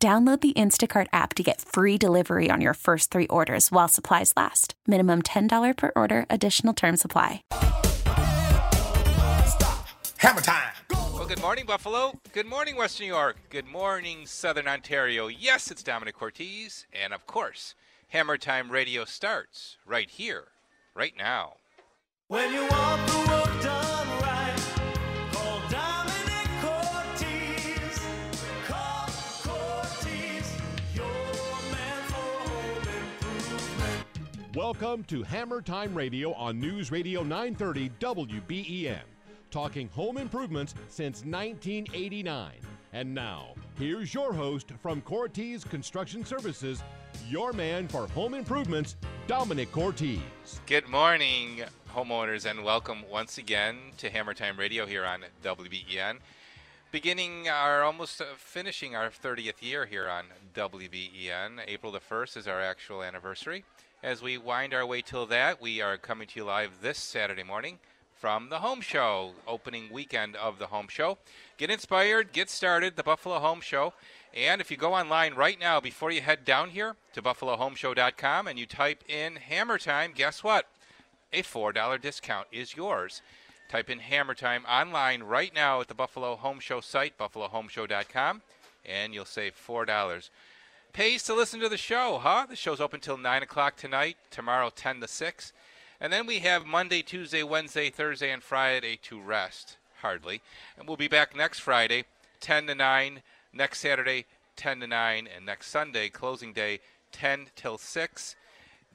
Download the Instacart app to get free delivery on your first three orders while supplies last. Minimum $10 per order, additional term supply. Hammer time. Well, good morning, Buffalo. Good morning, Western New York. Good morning, Southern Ontario. Yes, it's Domenic Cortese. And of course, Hammer Time Radio starts right here, right now. When you want the work done Welcome to Hammer Time Radio on News Radio 930 WBEN, talking home improvements since 1989. And now, here's your host from Cortese Construction Services, your man for home improvements, Domenic Cortese. Good morning, homeowners, and welcome once again to Hammer Time Radio here on WBEN. Beginning our almost uh, finishing our 30th year here on WBEN. April the 1st is our actual anniversary. As we wind our way till that, we are coming to you live this Saturday morning from the Home Show, opening weekend of the Home Show. Get inspired, get started, the Buffalo Home Show. And if you go online right now before you head down here to buffalohomeshow.com and you type in Hammer Time, guess what? A $4 discount is yours. Type in Hammer Time online right now at the Buffalo Home Show site, buffalohomeshow.com, and you'll save $4. Pays to listen to the show, huh? The show's open till 9 o'clock tonight, tomorrow 10 to 6. And then we have Monday, Tuesday, Wednesday, Thursday, and Friday to rest. Hardly. And we'll be back next Friday, 10 to 9. Next Saturday, 10 to 9. And next Sunday, closing day, 10 till 6.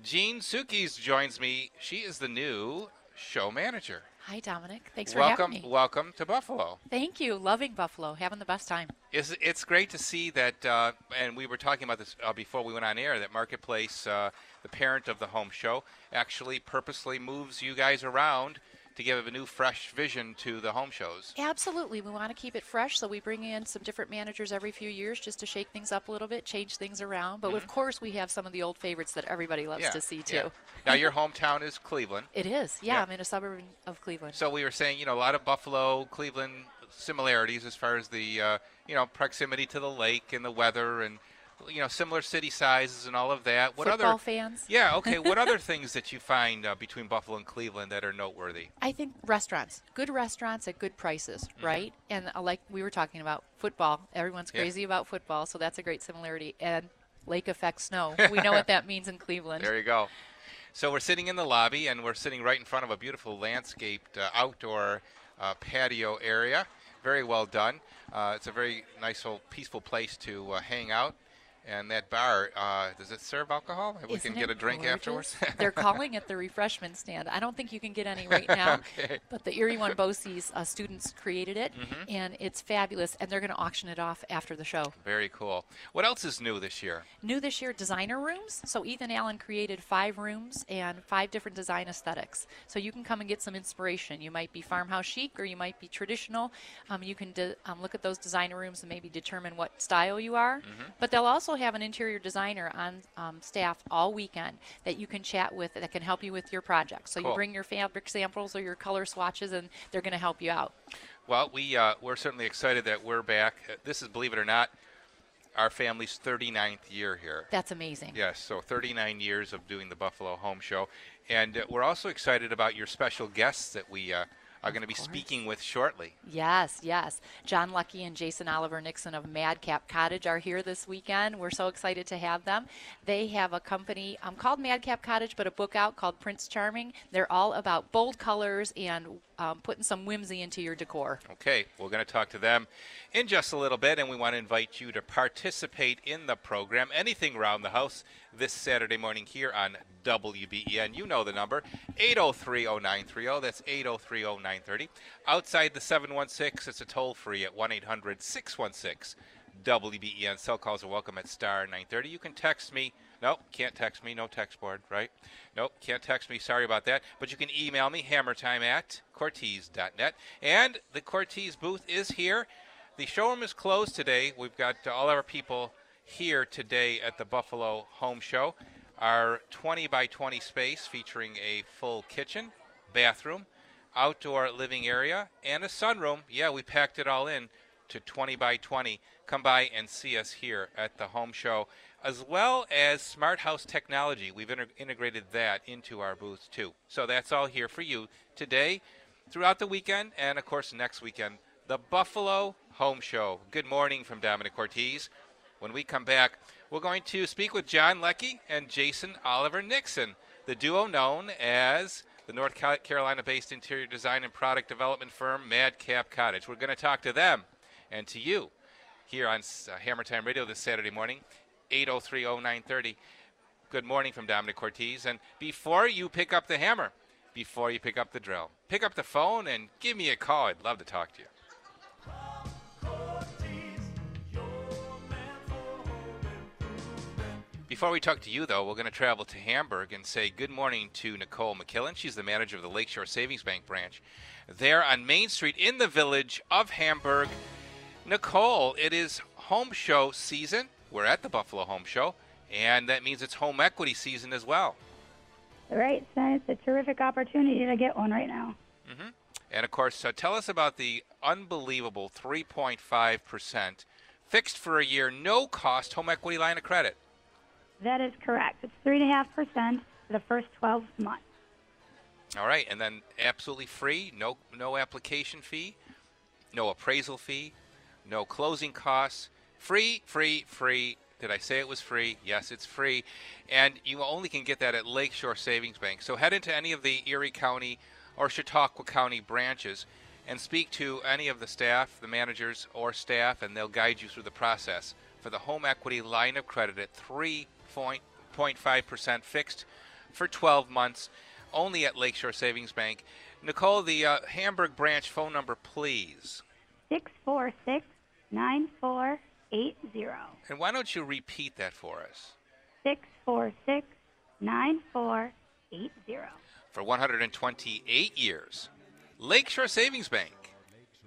Jean Sukis joins me. She is the new show manager. Hi, Domenic. Thanks for welcome, having me. welcome to Buffalo. Thank you. Loving Buffalo. Having the best time. It's, it's great to see that, uh, and we were talking about this uh, before we went on air, that Marketplace, uh, the parent of the home show, actually purposely moves you guys around to give a new, fresh vision to the home shows. Absolutely. We want to keep it fresh, so we bring in some different managers every few years just to shake things up a little bit, change things around. But of course, we have some of the old favorites that everybody loves Mm-hmm. Yeah, to see, yeah. too. now, your hometown is Cleveland. It is. Yeah, Yeah. I'm in a suburb of Cleveland. So we were saying, you know, a lot of Buffalo, Cleveland similarities as far as the, uh, you know, proximity to the lake and the weather and, you know, similar city sizes and all of that. What Football other? fans? Yeah. Okay. What other things that you find uh, between Buffalo and Cleveland that are noteworthy? I think restaurants, good restaurants at good prices, Mm-hmm. right? And uh, like we were talking about football, everyone's Yeah. crazy about football, so that's a great similarity. And lake effect snow, we know what that means in Cleveland. There you go. So we're sitting in the lobby, and we're sitting right in front of a beautiful landscaped uh, outdoor uh, patio area. Very well done. Uh, it's a very nice, old, peaceful place to uh, hang out. And that bar, uh, does it serve alcohol? we Isn't can get a drink gorgeous? afterwards. They're calling it the refreshment stand. I don't think you can get any right now, Okay. but the Erie One uh, students created it, Mm-hmm. and it's fabulous. And they're going to auction it off after the show. Very cool. What else is new this year? New this year, designer rooms. So Ethan Allen created five rooms and five different design aesthetics. So you can come and get some inspiration. You might be farmhouse chic or you might be traditional. Um, you can de- um, look at those designer rooms and maybe determine what style you are. But they'll also have an interior designer on um, staff all weekend that you can chat with that can help you with your project. So Cool. you bring your fabric samples or your color swatches and they're going to help you out. Well, we uh, we're certainly excited that we're back. Uh, This is, believe it or not, our family's 39th year here. That's amazing. Yes, so 39 years of doing the Buffalo Home Show, and uh, we're also excited about your special guests that we uh, are going to be speaking with shortly. Yes, yes. John Loecke and Jason Oliver Nixon of Madcap Cottage are here this weekend. We're so excited to have them. They have a company um, called Madcap Cottage, but a book out called Prince Charming. They're all about bold colors and um, putting some whimsy into your decor. Okay, we're going to talk to them in just a little bit, and we want to invite you to participate in the program, anything around the house, this Saturday morning here on WBEN. You know the number, 8030930. That's 8030930. Outside the 716, it's a toll free at 1 800 616 WBEN. Cell calls are welcome at star 930. You can text me. Nope, can't text me. No text board, right? Nope, can't text me. Sorry about that. But you can email me, hammertime at cortese.net. And the Cortese booth is here. The showroom is closed today. We've got all our people here today at the Buffalo Home Show. Our 20 by 20 space featuring a full kitchen, bathroom, outdoor living area, and a sunroom. Yeah, we packed it all in to 20 by 20. Come by and see us here at the home show, as well as Smart House Technology. We've integrated that into our booth too. So that's all here for you today, throughout the weekend, and of course next weekend. The Buffalo Home Show. Good morning from Domenic Cortese. When we come back, we're going to speak with John Loecke and Jason Oliver Nixon, the duo known as the North Carolina based interior design and product development firm Madcap Cottage. We're going to talk to them and to you here on uh, Hammer Time Radio this Saturday morning, 8030930. Good morning from Domenic Cortese. And before you pick up the hammer, before you pick up the drill, pick up the phone and give me a call. I'd love to talk to you. Before we talk to you, though, we're going to travel to Hamburg and say good morning to Nicole McKillen. She's the manager of the Lakeshore Savings Bank branch there on Main Street in the village of Hamburg. Nicole, it is home show season. We're at the Buffalo Home Show, and that means it's home equity season as well. Right, so it's a terrific opportunity to get one right now. And of course, uh, tell us about the unbelievable 3.5% fixed for a year, no cost home equity line of credit. That is correct. It's three and a half percent for the first 12 months. All right, and then absolutely free, no no application fee, no appraisal fee, no closing costs, free, free, free. Did I say it was free? Yes, it's free, and you only can get that at Lakeshore Savings Bank. So head into any of the Erie County or Chautauqua County branches and speak to any of the staff, the managers or staff, and they'll guide you through the process for the home equity line of credit at 3.5% fixed for 12 months, only at Lakeshore Savings Bank. Nicole, the uh, Hamburg branch phone number, please. 646 9480. And why don't you repeat that for us? 646 9480. For 128 years, Lakeshore Savings Bank,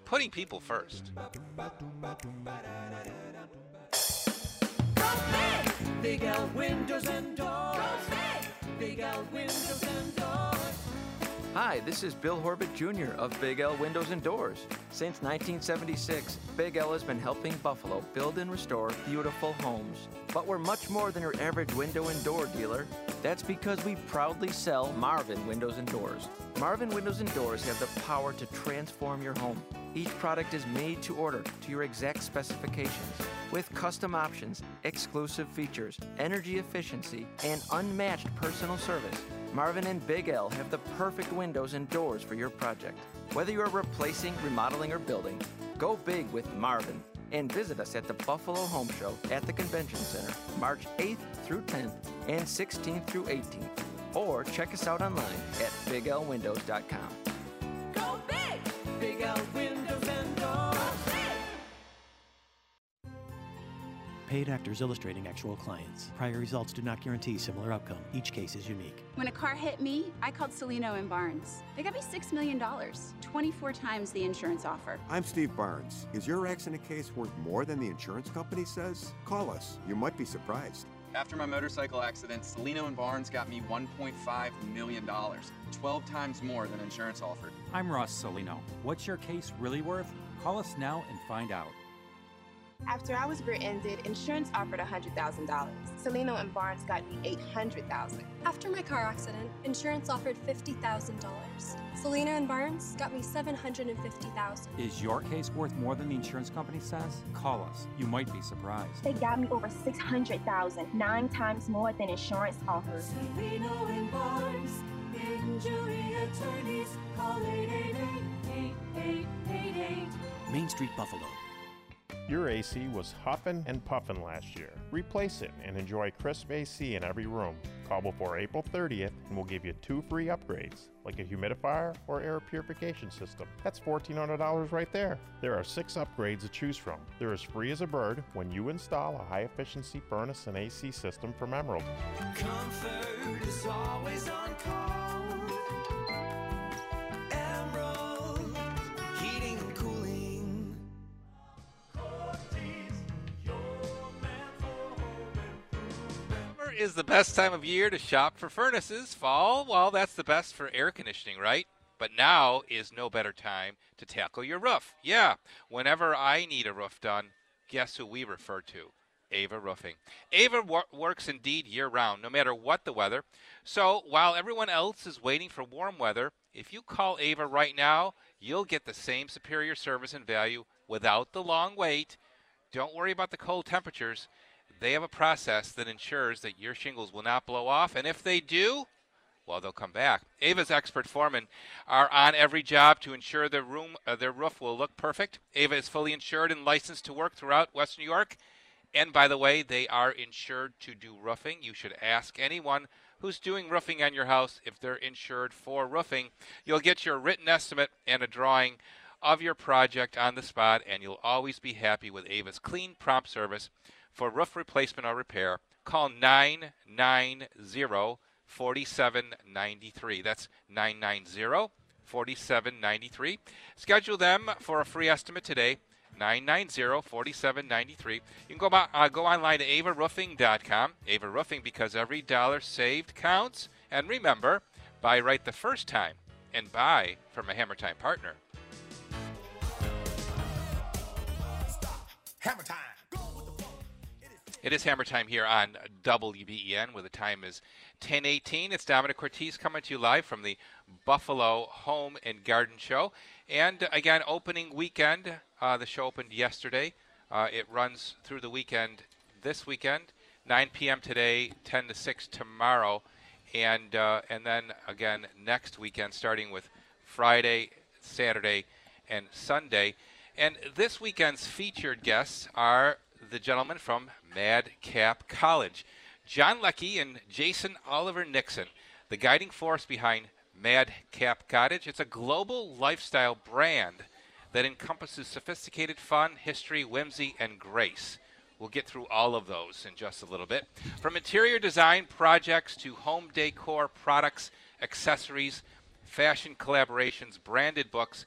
putting people first. Big L windows and doors. Big L windows and doors. Hi, this is Bill Horbit Jr. of Big L Windows and Doors. Since 1976, Big L has been helping Buffalo build and restore beautiful homes. But we're much more than your average window and door dealer. That's because we proudly sell Marvin Windows and Doors. Marvin Windows and Doors have the power to transform your home. Each product is made to order to your exact specifications with custom options, exclusive features, energy efficiency, and unmatched personal service. Marvin and Big L have the perfect windows and doors for your project. Whether you are replacing, remodeling, or building, go big with Marvin and visit us at the Buffalo Home Show at the Convention Center March 8th through 10th and 16th through 18th. Or check us out online at biglwindows.com. Paid actors illustrating actual clients. Prior results do not guarantee similar outcome. Each case is unique. When a car hit me, I called Cellino and Barnes. They got me $6 million, 24 times the insurance offer. I'm Steve Barnes. Is your accident case worth more than the insurance company says? Call us. You might be surprised. After my motorcycle accident, Cellino and Barnes got me $1.5 million, 12 times more than insurance offered. I'm Ross Cellino. What's your case really worth? Call us now and find out. After I was rear-ended, insurance offered $100,000. Cellino and Barnes got me 800,000. After my car accident, insurance offered $50,000. Cellino and Barnes got me 750,000. Is your case worth more than the insurance company says? Call us. You might be surprised. They got me over $600,000, nine times more than insurance offered. Cellino and Barnes, injury attorneys. Call 888-8888. Main Street Buffalo. Your AC was huffing and puffing last year. Replace it and enjoy crisp AC in every room. Call before April 30th and we'll give you two free upgrades, like a humidifier or air purification system. That's $1,400 right there. There are six upgrades to choose from. They're as free as a bird when you install a high efficiency furnace and AC system from Emerald. Comfort is always on call. Is the best time of year to shop for furnaces. Fall, well, that's the best for air conditioning, right? But now is no better time to tackle your roof. Yeah, whenever I need a roof done, guess who we refer to? Ava Roofing. Ava wor- works indeed year round, no matter what the weather. So while everyone else is waiting for warm weather, if you call Ava right now, you'll get the same superior service and value without the long wait. Don't worry about the cold temperatures. They have a process that ensures that your shingles will not blow off, and if they do, well, they'll come back. Ava's expert foremen are on every job to ensure their room, uh, their roof will look perfect. Ava is fully insured and licensed to work throughout Western New York. And by the way, they are insured to do roofing. You should ask anyone who's doing roofing on your house if they're insured for roofing. You'll get your written estimate and a drawing of your project on the spot, and you'll always be happy with Ava's clean, prompt service for roof replacement or repair. Call 990 4793. That's 990 4793. Schedule them for a free estimate today. 990-4793. You can go, by, uh, go online to avaroofing.com. Ava Roofing because every dollar saved counts. And remember, buy right the first time and buy from a Hammer Time partner. Hammer time. It is Hammer Time here on WBEN, where the time is 10:18. It's Domenic Cortese coming to you live from the Buffalo Home and Garden Show, and uh, again, opening weekend. Uh, the show opened yesterday. Uh, it runs through the weekend this weekend, 9 p.m. today, 10 to 6 tomorrow, and uh, and then again next weekend, starting with Friday, Saturday, and Sunday. And this weekend's featured guests are the gentleman from Madcap Cottage, John Loecke and Jason Oliver Nixon, the guiding force behind Madcap Cottage. It's a global lifestyle brand that encompasses sophisticated fun, history, whimsy, and grace. We'll get through all of those in just a little bit. From interior design projects to home decor products, accessories, fashion collaborations, branded books,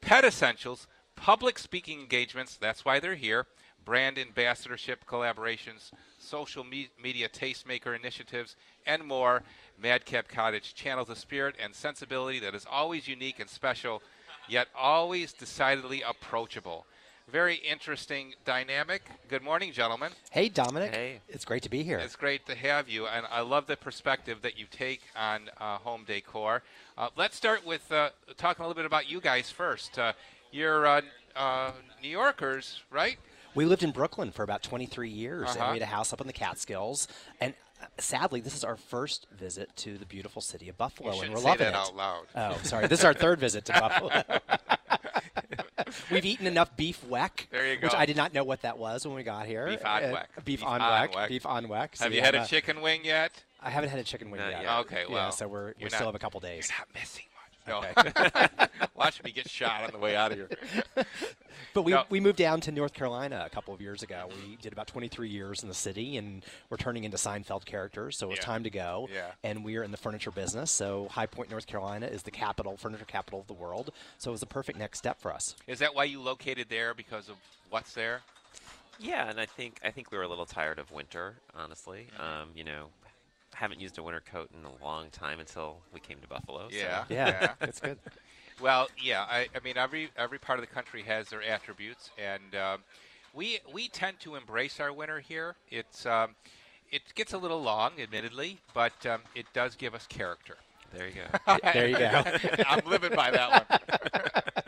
pet essentials, public speaking engagements, that's why they're here, brand ambassadorship collaborations, social me- media tastemaker initiatives, and more. Madcap Cottage channels a spirit and sensibility that is always unique and special, yet always decidedly approachable. Very interesting dynamic. Good morning, gentlemen. Hey, Domenic. Hey. It's great to be here. It's great to have you, and I love the perspective that you take on uh, home decor. Uh, let's start with uh, talking a little bit about you guys first. Uh, you're uh, uh, New Yorkers, right? We lived in Brooklyn for about 23 years, and Uh-huh. we had a house up in the Catskills. And uh, sadly, this is our first visit to the beautiful city of Buffalo, and we're say loving that it. out loud. Oh, sorry. This is our third visit to Buffalo. We've eaten enough beef weck, There you which go. I did not know what that was when we got here. Beef on Uh, weck. Beef, Beef on weck. weck. Beef on weck. So Have you had a a- chicken wing yet? I haven't had a chicken wing yet. yet. Okay, Yeah, well, so we're, we still not- have a couple days. You're not missing. No. Okay. Watch me get shot on the way out of here. But we, No. we moved down to North Carolina a couple of years ago. We did about 23 years in the city, and we're turning into Seinfeld characters, so it was Yeah. time to go. Yeah. And we are in the furniture business, so High Point, North Carolina is the capital, furniture capital of the world. So it was a perfect next step for us. Is that why you located there because of what's there? Yeah, and I think I think we were a little tired of winter, honestly. Um, you know, haven't used a winter coat in a long time until we came to Buffalo. so- Yeah, Yeah, it's good. Well, yeah, I, I mean every every part of the country has their attributes, and um, we we tend to embrace our winter here. It's um, it gets a little long, admittedly, but um, it does give us character. There you go. There you go. I'm living by that one.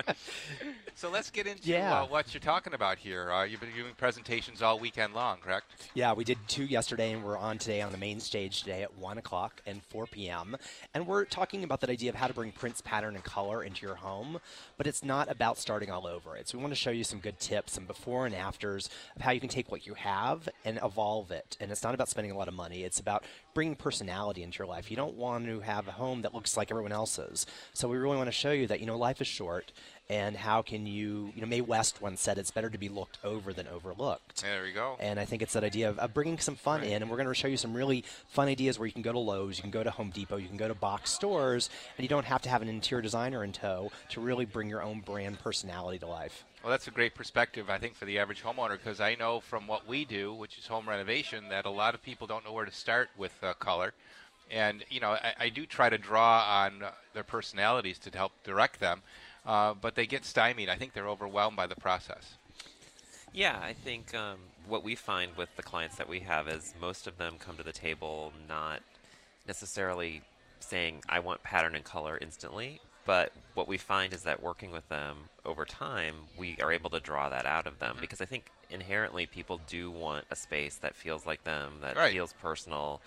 So let's get into Yeah. uh, what you're talking about here. Uh, you've been doing presentations all weekend long, correct? Yeah, we did two yesterday, and we're on today on the main stage today at 1 o'clock and 4 p.m. And we're talking about that idea of how to bring prints, pattern, and color into your home. But it's not about starting all over. It's we want to show you some good tips, some before and afters of how you can take what you have and evolve it. And it's not about spending a lot of money. It's about bringing personality into your life. You don't want to have a home that looks like everyone else's. So we really want to show you that you know life is short. And how can you, you know, Mae West once said it's better to be looked over than overlooked. There we go. And I think it's that idea of, of bringing some fun in, and we're going to show you some really fun ideas where you can go to Lowe's, you can go to Home Depot, you can go to box stores, and you don't have to have an interior designer in tow to really bring your own brand personality to life. Well, that's a great perspective, I think, for the average homeowner because I know from what we do, which is home renovation, that a lot of people don't know where to start with uh, color. And, you know, I, I do try to draw on their personalities to help direct them, uh, but they get stymied. I think they're overwhelmed by the process. Yeah, I think um, what we find with the clients that we have is most of them come to the table not necessarily saying, I want pattern and color instantly. But what we find is that working with them over time, we are able to draw that out of them because I think inherently people do want a space that feels like them, that Right. feels personal,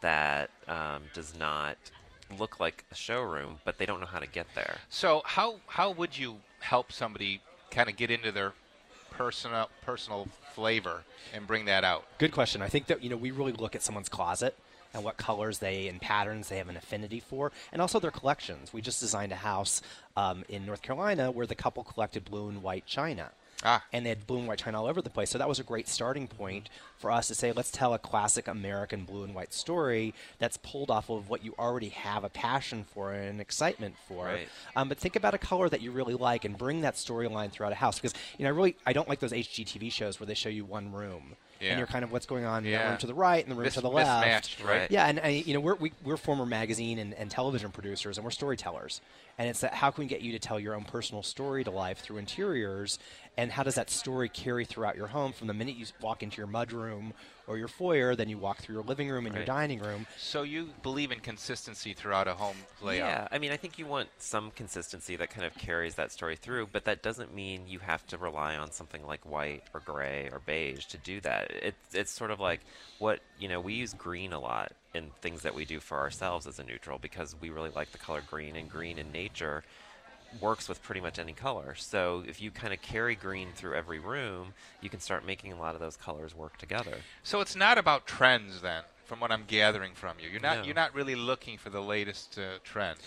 that um, does not look like a showroom, but they don't know how to get there. So, how, how would you help somebody kind of get into their personal, personal flavor and bring that out? Good question. I think that you know we really look at someone's closet and what colors they and patterns they have an affinity for, and also their collections. We just designed a house um, in North Carolina where the couple collected blue and white china. Ah. And they had blue and white china all over the place. So that was a great starting point for us to say, let's tell a classic American blue and white story that's pulled off of what you already have a passion for and an excitement for. Right. Um, but think about a color that you really like and bring that storyline throughout a house. Because you know, I really I don't like those HGTV shows where they show you one room. Yeah. And you're kind of what's going on in the room to the right and the room Mis- to the left. right? Yeah, and I, you know we're we, we're former magazine and, and television producers, and we're storytellers. And it's that how can we get you to tell your own personal story to life through interiors, and how does that story carry throughout your home from the minute you walk into your mudroom or your foyer, then you walk through your living room and your dining room. So, you believe in consistency throughout a home layout? Yeah, I mean, I think you want some consistency that kind of carries that story through, but that doesn't mean you have to rely on something like white or gray or beige to do that. It's it's sort of like what you know. We use green a lot in things that we do for ourselves as a neutral because we really like the color green, and green in nature works with pretty much any color. So if you kind of carry green through every room, you can start making a lot of those colors work together. So it's not about trends then, from what I'm gathering from you. You're not No. you're not really looking for the latest uh, trend.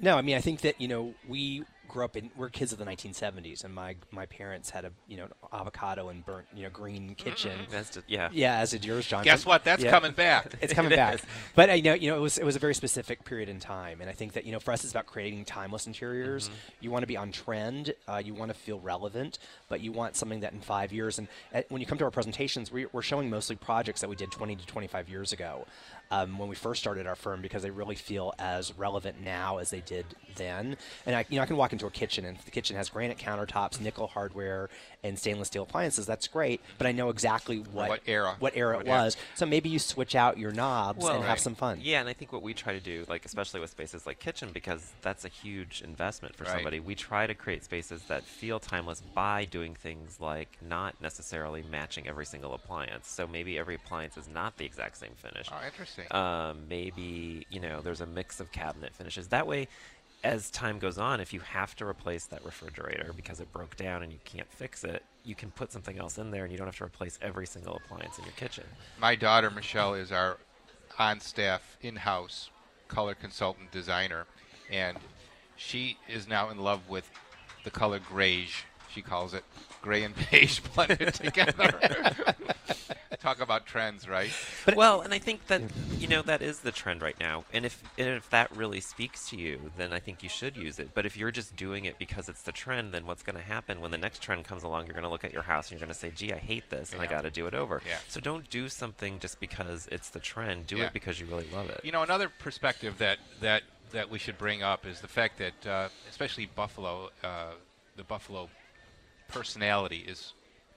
No, I mean I think that you know we grew up in we're kids of the 1970s, and my my parents had a you know avocado and burnt you know green kitchen. That's just- yeah. yeah, as did yours, John. Guess what? That's yeah. coming back. It's coming It back. is. But I know you know it was it was a very specific period in time, and I think that you know for us it's about creating timeless interiors. Mm-hmm. You want to be on trend, uh, you want to feel relevant, but you want something that in five years. And uh, when you come to our presentations, we, we're showing mostly projects that we did 20 to 25 years ago. Um, when we first started our firm, because they really feel as relevant now as they did then. And I, you know, I can walk into a kitchen, and if the kitchen has granite countertops, nickel hardware, and stainless steel appliances. That's great, but I know exactly what What era. what era What it era. was. So maybe you switch out your knobs and have some fun. Yeah, and I think what we try to do, like especially with spaces like kitchen, because that's a huge investment for Right. somebody. We try to create spaces that feel timeless by doing things like not necessarily matching every single appliance. So maybe every appliance is not the exact same finish. Oh, interesting. Um, maybe you know there's a mix of cabinet finishes. That way. As time goes on, if you have to replace that refrigerator because it broke down and you can't fix it, you can put something else in there and you don't have to replace every single appliance in your kitchen. My daughter Michelle is our on-staff, in-house color consultant designer, and she is now in love with the color greige. She calls it gray and beige blended together. Talk about trends, right? well, and I think that you know that is the trend right now. And if and if that really speaks to you, then I think you should use it. But if you're just doing it because it's the trend, then what's going to happen when the next trend comes along? You're going to look at your house and you're going to say, "Gee, I hate this, and I got to do it over." Yeah. So don't do something just because it's the trend. Do Yeah. it because you really love it. You know, another perspective that that that we should bring up is the fact that, uh, especially Buffalo, uh, the Buffalo personality is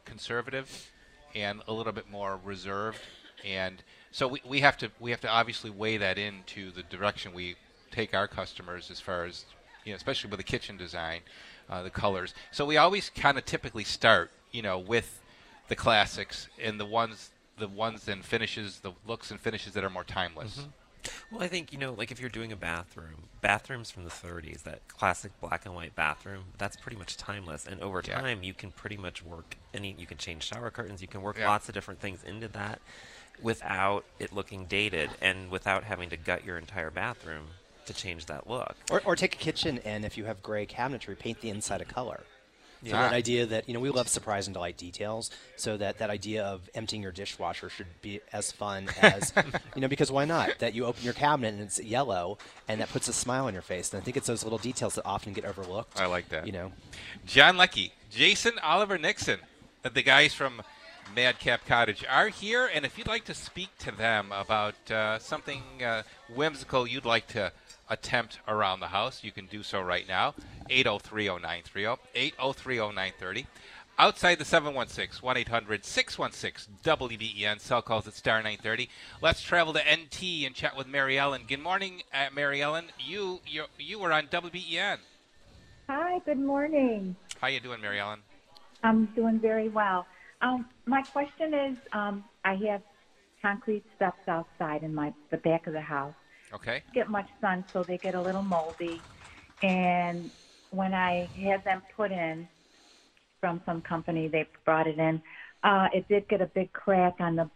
conservative and a little bit more reserved, and so we, we have to we have to obviously weigh that into the direction we take our customers as far as you know, especially with the kitchen design. uh, the colors. So we always kind of typically start, you know, with the classics and the ones, the ones and finishes, the looks and finishes that are more timeless. Mhm. Well, I think, you know, like if you're doing a bathroom, bathrooms from the 30s, that classic black and white bathroom, that's pretty much timeless. And over Yeah. time, you can pretty much work any, you can change shower curtains, you can work Yeah. lots of different things into that without it looking dated and without having to gut your entire bathroom to change that look. Or, or take a kitchen and if you have gray cabinetry, paint the inside a color. So that idea that you know we love surprise and delight details. So that that idea of emptying your dishwasher should be as fun as you know because why not? That you open your cabinet and it's yellow and that puts a smile on your face. And I think it's those little details that often get overlooked. I like that. You know, John Loecke, Jason Oliver Nixon, the guys from Madcap Cottage are here, and if you'd like to speak to them about uh, something uh, whimsical you'd like to attempt around the house, you can do so right now. 8030930, 8030930. Outside the 716 1 800 616 WBEN, cell calls at star 930. Let's travel to NT and chat with Mary Ellen. Good morning, uh, Mary Ellen. You, you, you were on WBEN. Hi, good morning. How you doing, Mary Ellen? I'm doing very well. Um, my question is, um, I have concrete steps outside in my the back of the house. Okay. Get much sun, so they get a little moldy. And when I had them put in from some company, they brought it in. Uh, it did get a big crack on the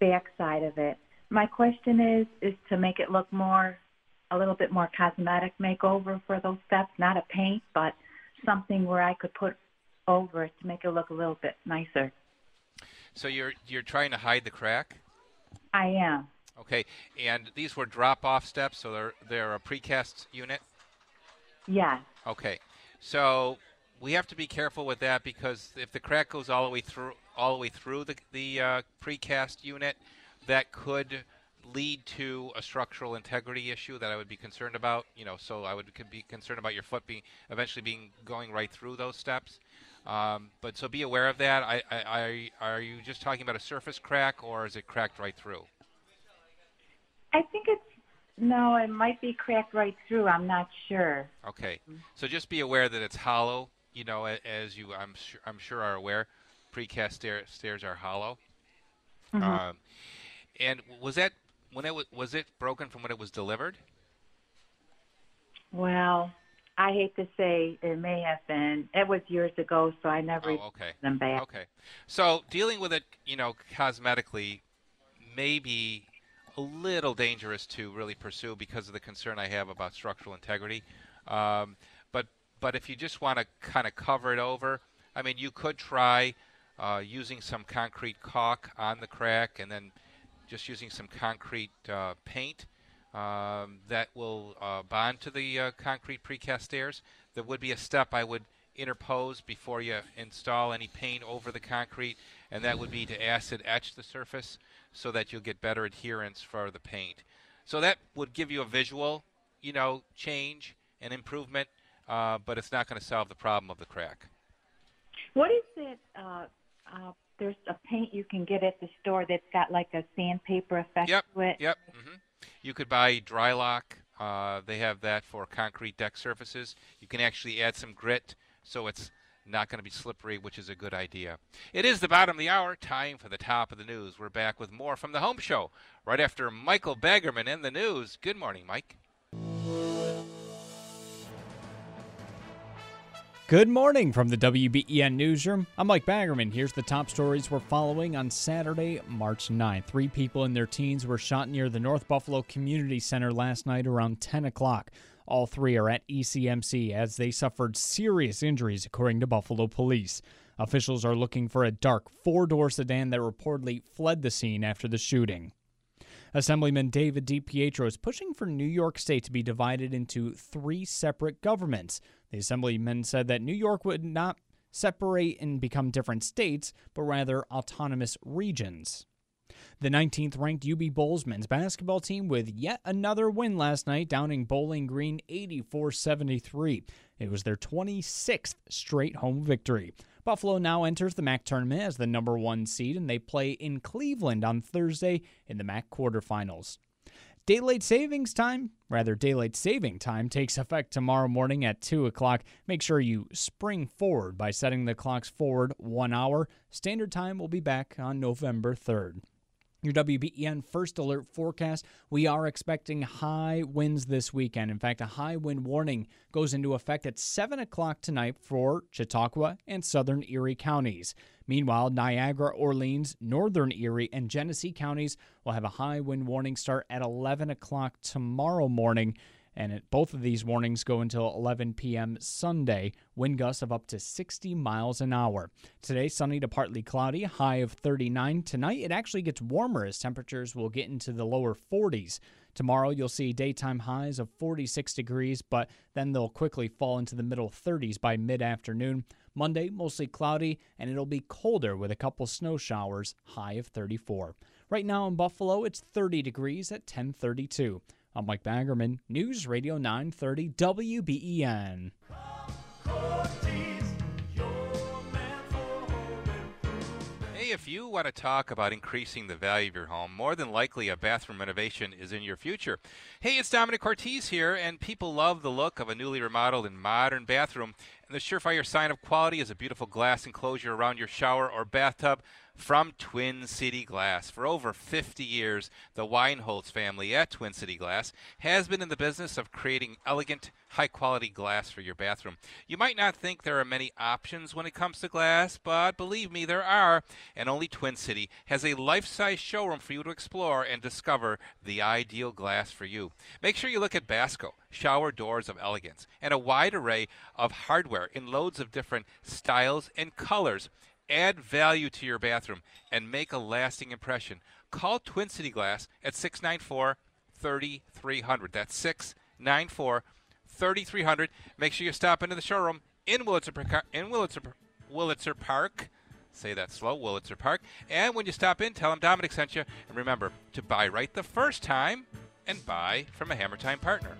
back side of it. My question is, is to make it look more, a little bit more cosmetic makeover for those steps, not a paint, but something where I could put over it to make it look a little bit nicer. So you're you're trying to hide the crack? I am. Okay. And these were drop-off steps, so they're they're a precast unit. Yes. Okay. So we have to be careful with that because if the crack goes all the way through all the way through the the uh, precast unit, that could lead to a structural integrity issue that I would be concerned about. You know, so I would be concerned about your foot being eventually being going right through those steps. Um, but so be aware of that. I, I, I, are you just talking about a surface crack, or is it cracked right through? I think it's no, it might be cracked right through. I'm not sure. Okay. So just be aware that it's hollow. You know, as you I'm sure I'm sure are aware, precast stair, stairs are hollow. Mhm. Um, and was that when it was was it broken from when it was delivered? Well, I hate to say it may have been. It was years ago, so I never Oh, okay. them back. Okay. So dealing with it, you know, cosmetically may be a little dangerous to really pursue because of the concern I have about structural integrity. Um, but but if you just want to kind of cover it over, I mean, you could try uh, using some concrete caulk on the crack and then just using some concrete uh, paint um, that will uh, bond to the uh, concrete precast stairs. There would be a step I would interpose before you install any paint over the concrete, and that would be to acid etch the surface so that you'll get better adherence for the paint. So that would give you a visual, you know, change and improvement, uh, but it's not going to solve the problem of the crack. What is it? Uh, uh, there's a paint you can get at the store that's got like a sandpaper effect Yep. to it. Yep. hmm You could buy Drylok. Uh, they have that for concrete deck surfaces. You can actually add some grit so it's not going to be slippery, which is a good idea. It is the bottom of the hour. Time for the top of the news. We're back with more from the home show right after Michael Baggerman in the news. Good morning, Mike. Good morning from the WBEN Newsroom. I'm Mike Baggerman. Here's the top stories we're following on Saturday, March 9th. Three people in their teens were shot near the North Buffalo Community Center last night around 10 o'clock. All three are at ECMC as they suffered serious injuries, according to Buffalo police. Officials are looking for a dark four door sedan that reportedly fled the scene after the shooting. Assemblyman David DiPietro is pushing for New York State to be divided into three separate governments. The Assemblyman said that New York would not separate and become different states, but rather autonomous regions. The 19th ranked UB Bulls men's basketball team with yet another win last night, downing Bowling Green 84 73. It was their 26th straight home victory. Buffalo now enters the MAC tournament as the number one seed, and they play in Cleveland on Thursday in the MAC quarterfinals. Daylight savings time, rather, daylight saving time takes effect tomorrow morning at 2 o'clock. Make sure you spring forward by setting the clocks forward one hour. Standard time will be back on November 3rd. Your WBEN first alert forecast. We are expecting high winds this weekend. In fact, a high wind warning goes into effect at 7 o'clock tonight for Chautauqua and southern Erie counties. Meanwhile, Niagara, Orleans, northern Erie, and Genesee counties will have a high wind warning start at 11 o'clock tomorrow morning. And it, both of these warnings go until 11 p.m. Sunday. Wind gusts of up to 60 miles an hour. Today, sunny to partly cloudy, high of 39. Tonight, it actually gets warmer as temperatures will get into the lower 40s. Tomorrow, you'll see daytime highs of 46 degrees, but then they'll quickly fall into the middle 30s by mid afternoon. Monday, mostly cloudy, and it'll be colder with a couple snow showers, high of 34. Right now in Buffalo, it's 30 degrees at 1032. I'm Mike Baggerman, News Radio 930 WBEN. Hey, if you want to talk about increasing the value of your home, more than likely a bathroom renovation is in your future. Hey, it's Domenic Cortese here, and people love the look of a newly remodeled and modern bathroom. And the surefire sign of quality is a beautiful glass enclosure around your shower or bathtub from Twin City Glass. For over 50 years, the Weinholz family at Twin City Glass has been in the business of creating elegant, high quality glass for your bathroom. You might not think there are many options when it comes to glass, but believe me, there are. And only Twin City has a life size showroom for you to explore and discover the ideal glass for you. Make sure you look at Basco, shower doors of elegance, and a wide array of hardware in loads of different styles and colors add value to your bathroom, and make a lasting impression. Call Twin City Glass at 694 3300. That's 694 3300. Make sure you stop into the showroom in Wurlitzer, in Wurlitzer, Wurlitzer Park. Say that slow, Wurlitzer Park. And when you stop in, tell them Domenic sent you. And remember to buy right the first time and buy from a Hammer Time partner.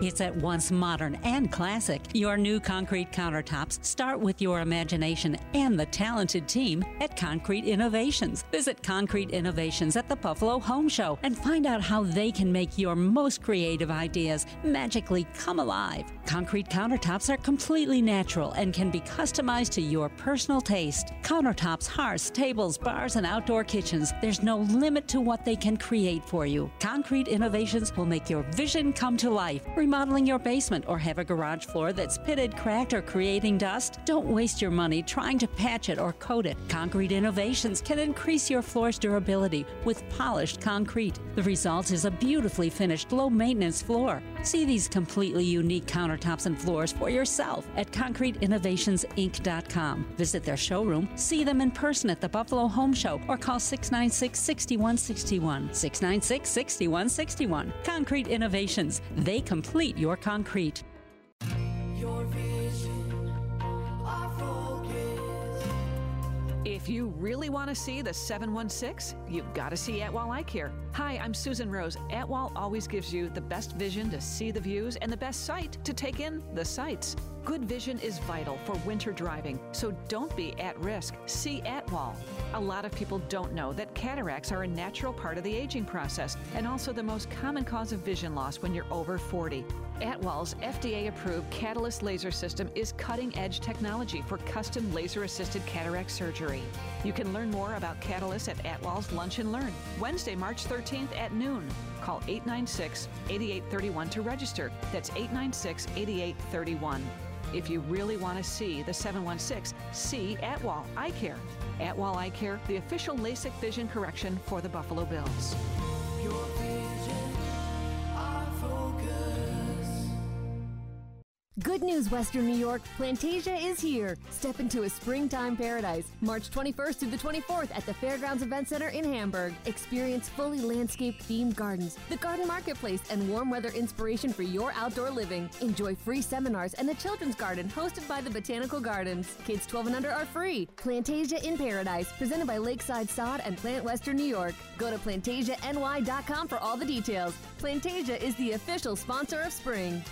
It's at once modern and classic. Your new concrete countertops start with your imagination and the talented team at Concrete Innovations. Visit Concrete Innovations at the Buffalo Home Show and find out how they can make your most creative ideas magically come alive. Concrete countertops are completely natural and can be customized to your personal taste. Countertops, hearths, tables, bars, and outdoor kitchens. There's no limit to what they can create for you. Concrete Innovations will make your vision come to life remodeling your basement or have a garage floor that's pitted, cracked, or creating dust? Don't waste your money trying to patch it or coat it. Concrete Innovations can increase your floor's durability with polished concrete. The result is a beautifully finished, low maintenance floor. See these completely unique countertops and floors for yourself at concreteinnovationsinc.com. Visit their showroom, see them in person at the Buffalo Home Show, or call 696 6161. 696 6161. Concrete Innovations. They complete your concrete. Your vision, our focus. If you really want to see the 716, you've got to see Atwal Eye Care. Hi, I'm Susan Rose. Atwal always gives you the best vision to see the views and the best sight to take in the sights. Good vision is vital for winter driving, so don't be at risk. See Atwal. A lot of people don't know that cataracts are a natural part of the aging process and also the most common cause of vision loss when you're over 40. Atwal's FDA approved Catalys laser system is cutting edge technology for custom laser assisted cataract surgery. You can learn more about Catalys at Atwal's Lunch and Learn, Wednesday, March 13th at noon. Call 896 8831 to register. That's 896 8831. If you really want to see the 716, see Atwal Eye Care. Atwal Eye Care, the official LASIK vision correction for the Buffalo Bills. Good news, Western New York. Plantasia is here. Step into a springtime paradise. March 21st through the 24th at the Fairgrounds Event Center in Hamburg. Experience fully landscaped themed gardens, the garden marketplace, and warm weather inspiration for your outdoor living. Enjoy free seminars and the children's garden hosted by the Botanical Gardens. Kids 12 and under are free. Plantasia in Paradise, presented by Lakeside Sod and Plant Western New York. Go to plantasiany.com for all the details. Plantasia is the official sponsor of spring.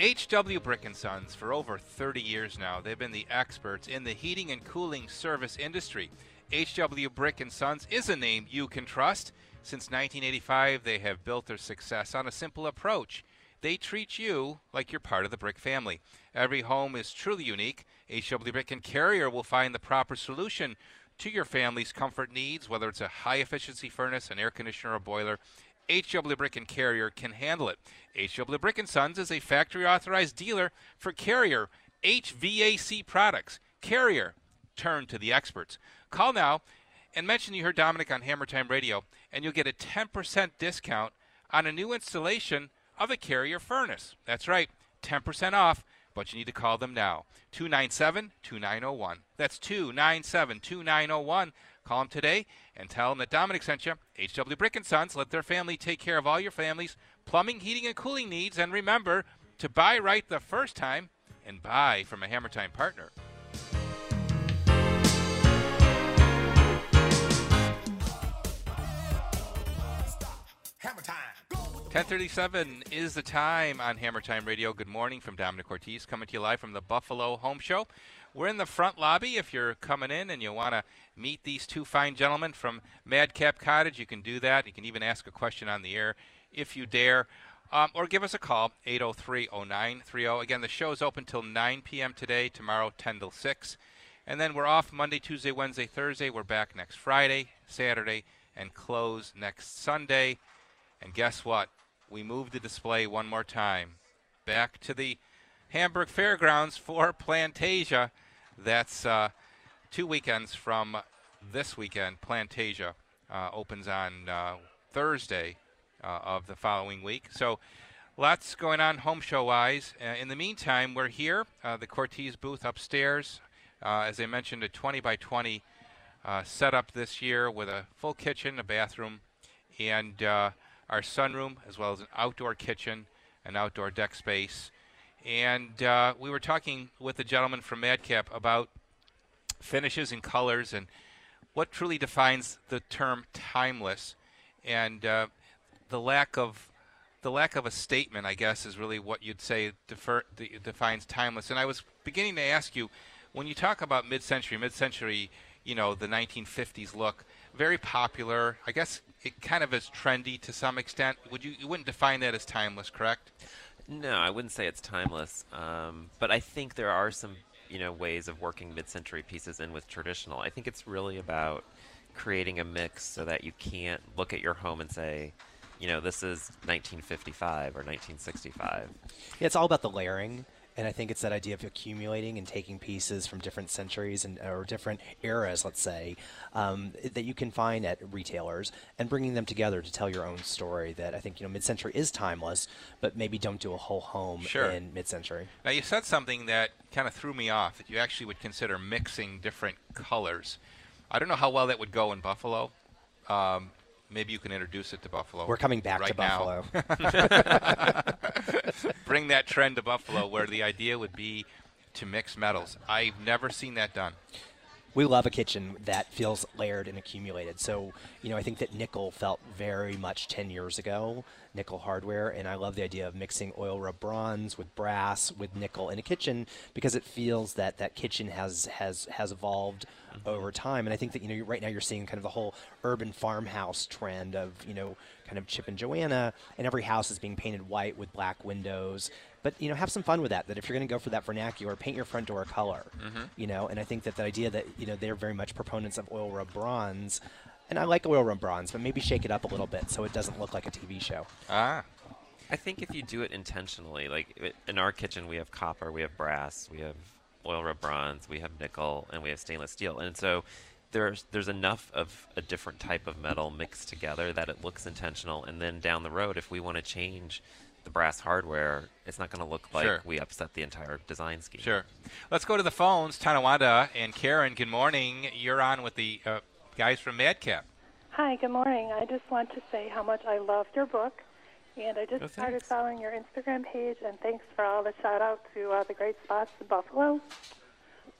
HW Brick and Sons for over 30 years now. They've been the experts in the heating and cooling service industry. HW Brick and Sons is a name you can trust. Since 1985, they have built their success on a simple approach. They treat you like you're part of the brick family. Every home is truly unique. HW Brick and Carrier will find the proper solution to your family's comfort needs, whether it's a high efficiency furnace, an air conditioner, or a boiler. HW Brick and Carrier can handle it. HW Brick and Sons is a factory authorized dealer for Carrier HVAC products. Carrier, turn to the experts. Call now and mention you heard Domenic on Hammer Time Radio, and you'll get a 10% discount on a new installation of a Carrier furnace. That's right, 10% off, but you need to call them now. 297 2901. That's 297 2901. Call them today and tell them that Domenic sent you. HW Brick and Sons. Let their family take care of all your family's plumbing, heating, and cooling needs. And remember to buy right the first time and buy from a Hammer Time partner. Hammer time. 1037 is the time on Hammer Time Radio. Good morning from Domenic Cortese, coming to you live from the Buffalo Home Show. We're in the front lobby. If you're coming in and you want to meet these two fine gentlemen from Madcap Cottage, you can do that. You can even ask a question on the air if you dare. Um, or give us a call, 803 0930. Again, the show is open till 9 p.m. today, tomorrow, 10 till 6. And then we're off Monday, Tuesday, Wednesday, Thursday. We're back next Friday, Saturday, and close next Sunday. And guess what? We move the display one more time back to the Hamburg Fairgrounds for Plantasia. That's uh, two weekends from this weekend. Plantasia uh, opens on uh, Thursday uh, of the following week. So lots going on home show wise. Uh, in the meantime, we're here, uh, the Cortese booth upstairs. as I mentioned, a 20 by 20 setup this year with a full kitchen, a bathroom, and our sunroom, as well as an outdoor kitchen, an outdoor deck space. And uh, we were talking with the gentleman from Madcap about finishes and colors and what truly defines the term timeless, and uh, the lack of the lack of a statement, I guess, is really what you'd say defer, de- defines timeless. And I was beginning to ask you, when you talk about mid-century, mid-century, you know, the 1950s look, very popular. I guess it kind of is trendy to some extent. Would you you wouldn't define that as timeless, correct? No, I wouldn't say it's timeless. Um, but I think there are some, you know, ways of working mid-century pieces in with traditional. I think it's really about creating a mix so that you can't look at your home and say, you know, this is 1955 or 1965. Yeah, it's all about the layering. And I think it's that idea of accumulating and taking pieces from different centuries and or different eras, let's say, um, that you can find at retailers and bringing them together to tell your own story. That I think you know mid-century is timeless, but maybe don't do a whole home Sure. in mid-century. Now you said something that kind of threw me off. That you actually would consider mixing different colors. I don't know how well that would go in Buffalo. Um, maybe you can introduce it to Buffalo. We're coming back to right now. Bring that trend to Buffalo, where the idea would be to mix metals. I've never seen that done. We love a kitchen that feels layered and accumulated. So, you know, I think that nickel felt very much 10 years ago, nickel hardware, and I love the idea of mixing oil rub bronze with brass with nickel in a kitchen because it feels that that kitchen has has has evolved mm-hmm. over time. And I think that you know, right now you're seeing kind of the whole urban farmhouse trend of, you know, kind of Chip and Joanna, and every house is being painted white with black windows. But you know, have some fun with that. That if you're going to go for that vernacular, paint your front door a color. Mhm. You know, and I think that the idea that you know they're very much proponents of oil rub bronze, and I like oil rub bronze, but maybe shake it up a little bit so it doesn't look like a TV show. Ah. I think if you do it intentionally, like in our kitchen, we have copper, we have brass, we have oil rub bronze, we have nickel, and we have stainless steel, and so there's there's enough of a different type of metal mixed together that it looks intentional. And then down the road, if we want to change the brass hardware, it's not going to look like Sure. we upset the entire design scheme. Sure. Let's go to the phones. Tonawanda and Karen, good morning. You're on with the uh, guys from Madcap. Hi, good morning. I just want to say how much I loved your book. And I just Oh, started following your Instagram page, and thanks for all the shout out to uh, the great spots in Buffalo.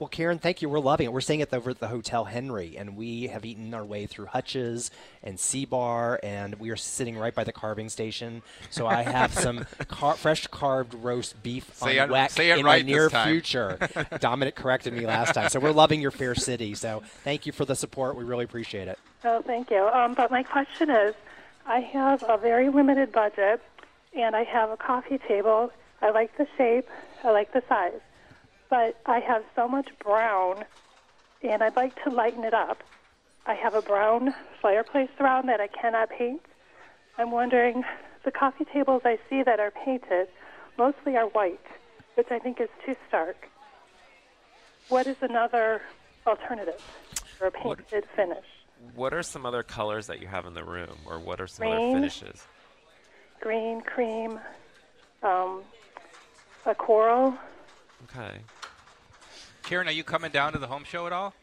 Well, Karen, thank you. We're loving it. We're staying at the, over at the Hotel Henry, and we have eaten our way through Hutch's and Sea Bar, and we are sitting right by the carving station. So I have some car- fresh carved roast beef Say on it- weck in right my near future. Domenic corrected me last time. So we're loving your fair city. So thank you for the support. We really appreciate it. Oh, thank you. Um, but my question is, I have a very limited budget, and I have a coffee table. I like the shape. I like the size, but I have so much brown, and I'd like to lighten it up. I have a brown fireplace around that I cannot paint. I'm wondering, the coffee tables I see that are painted mostly are white, which I think is too stark. What is another alternative for a painted finish? What are some other colors that you have in the room, or what are some other finishes? green, cream, um, a coral. Okay. Karen, are you coming down to the home show at all?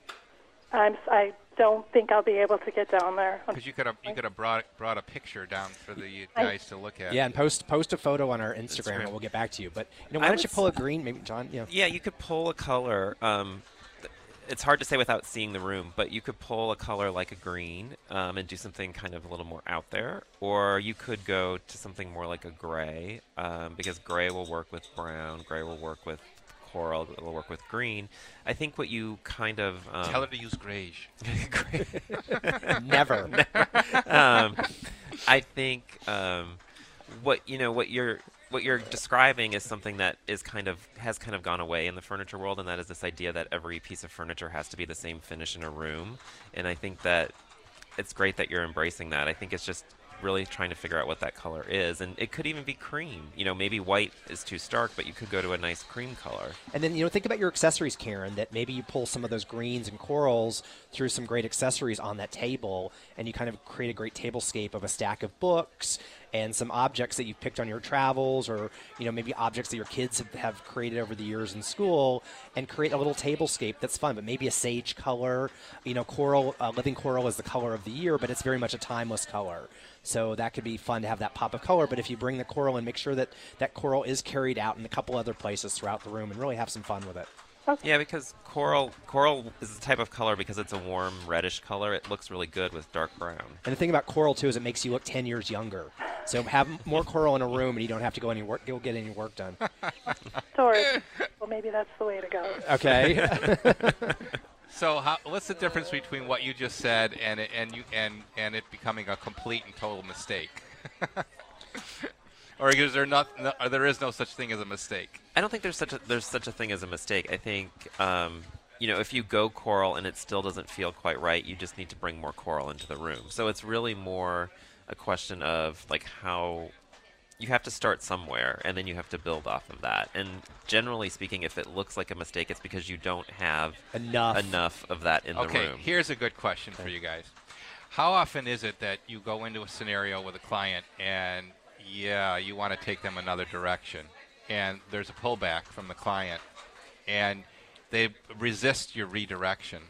I'm, s- I don't think I'll be able to get down there. Because you could have you could have brought brought a picture down for the I- guys to look at. Yeah, and post post a photo on our Instagram, Instagram. and we'll get back to you. But you know, why I don't you pull a green, maybe John? You know. Yeah, you could pull a color. Um, th- it's hard to say without seeing the room, but you could pull a color like a green um, and do something kind of a little more out there, or you could go to something more like a gray, um, because gray will work with brown, gray will work with coral, it'll work with green. I think what you kind of um, Tell her to use greige. Never. um, I think um, what you know what you're what you're describing is something that is kind of has kind of gone away in the furniture world, and that is this idea that every piece of furniture has to be the same finish in a room. And I think that it's great that you're embracing that. I think it's just really trying to figure out what that color is, and it could even be cream. You know, maybe white is too stark, but you could go to a nice cream color. And then you know, think about your accessories, Karen. That maybe you pull some of those greens and corals through some great accessories on that table, and you kind of create a great tablescape of a stack of books and some objects that you've picked on your travels, or you know, maybe objects that your kids have, have created over the years in school, and create a little tablescape that's fun. But maybe a sage color. You know, coral, uh, living coral is the color of the year, but it's very much a timeless color. So that could be fun to have that pop of color. But if you bring the coral and make sure that that coral is carried out in a couple other places throughout the room, and really have some fun with it. Yeah, because coral coral is the type of color because it's a warm reddish color. It looks really good with dark brown. And the thing about coral too is it makes you look 10 years younger. So have more coral in a room and you don't have to go any work go get any work done. Sorry. well, maybe that's the way to go. Okay. So, how, what's the difference between what you just said and and you and and it becoming a complete and total mistake? Or is there not? No, or there is no such thing as a mistake. I don't think there's such a there's such a thing as a mistake. I think um, you know if you go coral and it still doesn't feel quite right, you just need to bring more coral into the room. So it's really more a question of like how you have to start somewhere and then you have to build off of that. And generally speaking, if it looks like a mistake, it's because you don't have enough enough of that in okay, the room. Okay, here's a good question for you guys. How often is it that you go into a scenario with a client and yeah, you want to take them another direction, and there's a pullback from the client, and they resist your redirection?